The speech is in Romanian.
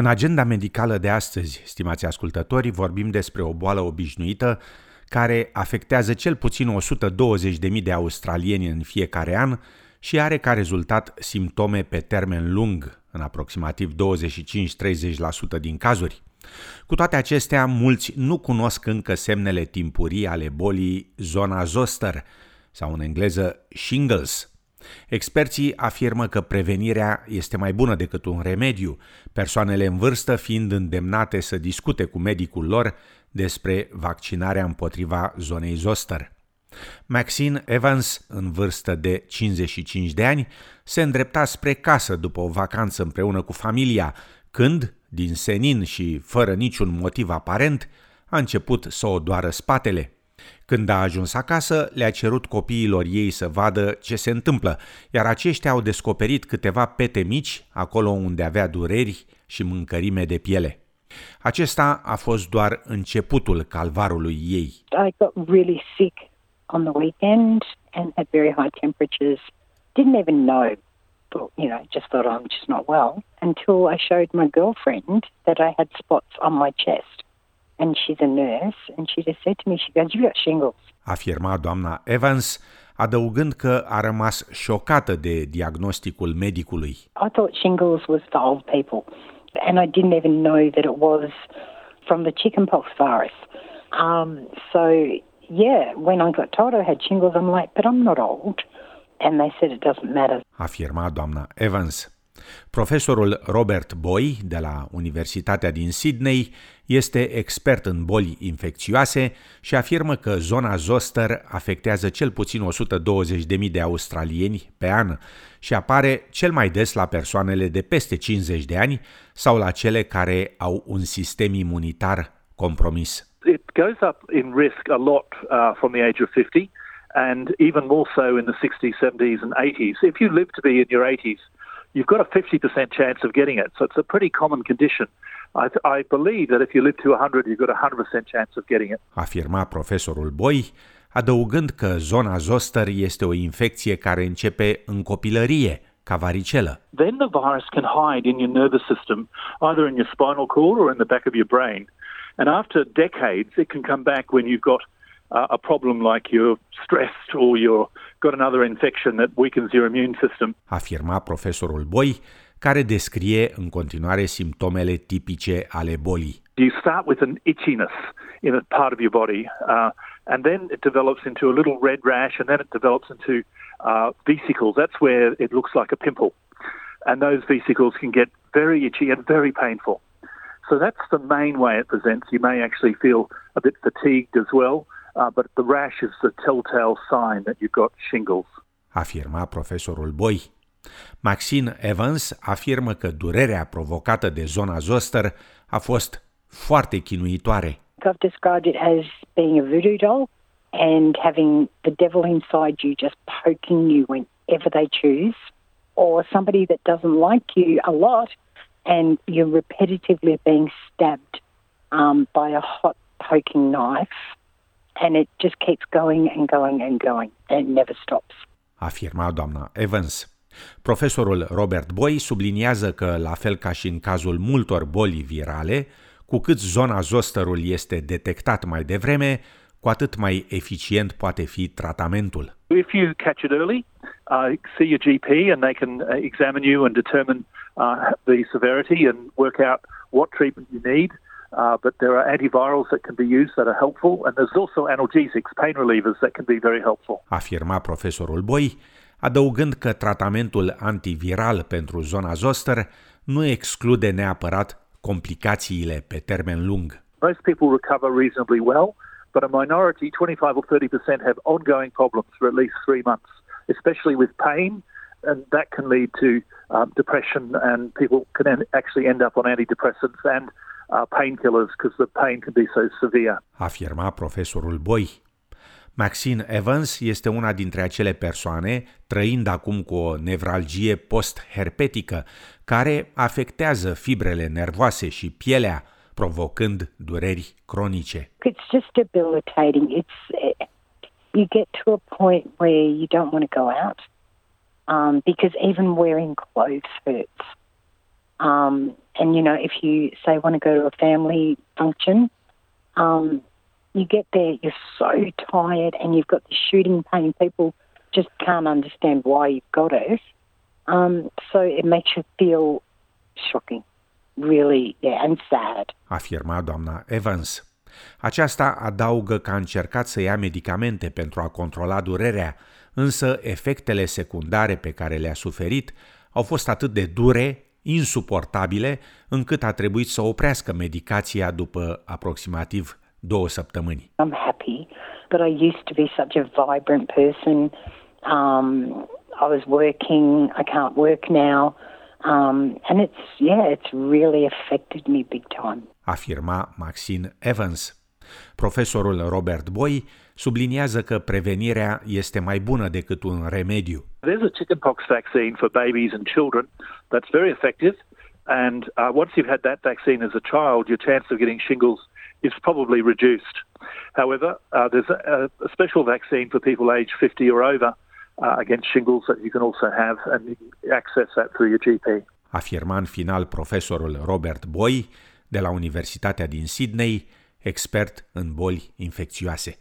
În agenda medicală de astăzi, stimați ascultători, vorbim despre o boală obișnuită care afectează cel puțin 120.000 de australieni în fiecare an și are ca rezultat simptome pe termen lung, în aproximativ 25-30% din cazuri. Cu toate acestea, mulți nu cunosc încă semnele timpurii ale bolii zona zoster, sau în engleză shingles, Experții afirmă că prevenirea este mai bună decât un remediu, persoanele în vârstă fiind îndemnate să discute cu medicul lor despre vaccinarea împotriva zonei zoster. Maxine Evans, în vârstă de 55 de ani, se îndrepta spre casă după o vacanță împreună cu familia, când, din senin și fără niciun motiv aparent, a început să o doară spatele. Când a ajuns acasă, le-a cerut copiilor ei să vadă ce se întâmplă, iar aceștia au descoperit câteva pete mici acolo unde avea dureri și mâncărime de piele. Acesta a fost doar începutul calvarului ei. I got really sick on the weekend and had very high temperatures. Didn't even know, but, you know, just thought I'm just not well until I showed my girlfriend that I had spots on my chest. And she's a nurse, and she just said to me, she goes, you've got shingles. Afirma doamna Evans, adăugând că a rămas șocată de diagnosticul medicului. I thought shingles was for old people, and I didn't even know that it was from the chickenpox virus. Um, so, yeah, when I got told I had shingles, I'm like, but I'm not old. And they said it doesn't matter. Afirma doamna Evans. Profesorul Robert Boy de la Universitatea din Sydney este expert în boli infecțioase și afirmă că zona zoster afectează cel puțin 120.000 de australieni pe an și apare cel mai des la persoanele de peste 50 de ani sau la cele care au un sistem imunitar compromis. It goes up in risk a lot uh, from the age of 50 and even more so in the 60s, 70s and 80s. If you live to be in your 80s, you've got a 50% chance of getting it. So it's a pretty common condition. I, I believe that if you live to 100, you've got a 100% chance of getting it. Afirma profesorul Boi, adăugând că zona zoster este o infecție care începe în copilărie, ca varicelă. Then the virus can hide in your nervous system, either in your spinal cord or in the back of your brain. And after decades, it can come back when you've got uh, a problem like you're stressed or you've got another infection that weakens your immune system. Afirma profesorul Boi, care descrie în continuare simptomele tipice ale bolii. You start with an itchiness in a part of your body, uh, and then it develops into a little red rash, and then it develops into uh, vesicles. That's where it looks like a pimple. And those vesicles can get very itchy and very painful. So that's the main way it presents. You may actually feel a bit fatigued as well. Uh, but the rash is the telltale sign that you've got shingles. Afirma profesorul Boi. Maxine Evans afirmă că durerea provocată de zona zoster a fost foarte chinuitoare. I've described it as being a voodoo doll and having the devil inside you just poking you whenever they choose, or somebody that doesn't like you a lot and you're repetitively being stabbed um, by a hot poking knife and it just keeps going and going and going and it never stops. Afirma doamna Evans. Profesorul Robert Boy subliniază că, la fel ca și în cazul multor boli virale, cu cât zona zosterul este detectat mai devreme, cu atât mai eficient poate fi tratamentul. If you catch it early, uh, see your GP and they can uh, examine you and determine uh, the severity and work out what treatment you need. Uh, but there are antivirals that can be used that are helpful, and there's also analgesics, pain relievers that can be very helpful. Afirma profesorul Boi, adăugând că tratamentul antiviral pentru zona zoster nu exclude neapărat complicațiile pe termen lung. Most people recover reasonably well, but a minority, 25 or 30%, have ongoing problems for at least three months, especially with pain, and that can lead to um, depression, and people can actually end up on antidepressants and painkillers because the pain can be so severe. Afirma profesorul Boi. Maxine Evans este una dintre acele persoane trăind acum cu o nevralgie post-herpetică care afectează fibrele nervoase și pielea, provocând dureri cronice. It's just debilitating. It's you get to a point where you don't want to go out um, because even wearing clothes hurts. Um, and you know, if you say want to go to a family function, um, you get there, you're so tired, and you've got the shooting pain. People just can't understand why you've got it. Um, so it makes you feel shocking, really, yeah, and sad. Afirma doamna Evans. Aceasta adaugă că a încercat să ia medicamente pentru a controla durerea, însă efectele secundare pe care le-a suferit au fost atât de dure, insuportabile, încât a trebuit să oprească medicația după aproximativ două săptămâni. I'm happy, but I used to be such a vibrant person. Um, I was working, I can't work now. Um, and it's, yeah, it's really affected me big time. Afirma Maxine Evans. Profesorul Robert Boy subliniază că prevenirea este mai bună decât un remediu. There's a chickenpox vaccine for babies and children that's very effective. And uh, once you've had that vaccine as a child, your chance of getting shingles is probably reduced. However, uh, there's a, a, special vaccine for people aged 50 or over uh, against shingles that you can also have, and you can access that through your GP. Afirma în final profesorul Robert Boy de la Universitatea din Sydney, expert în boli infecțioase.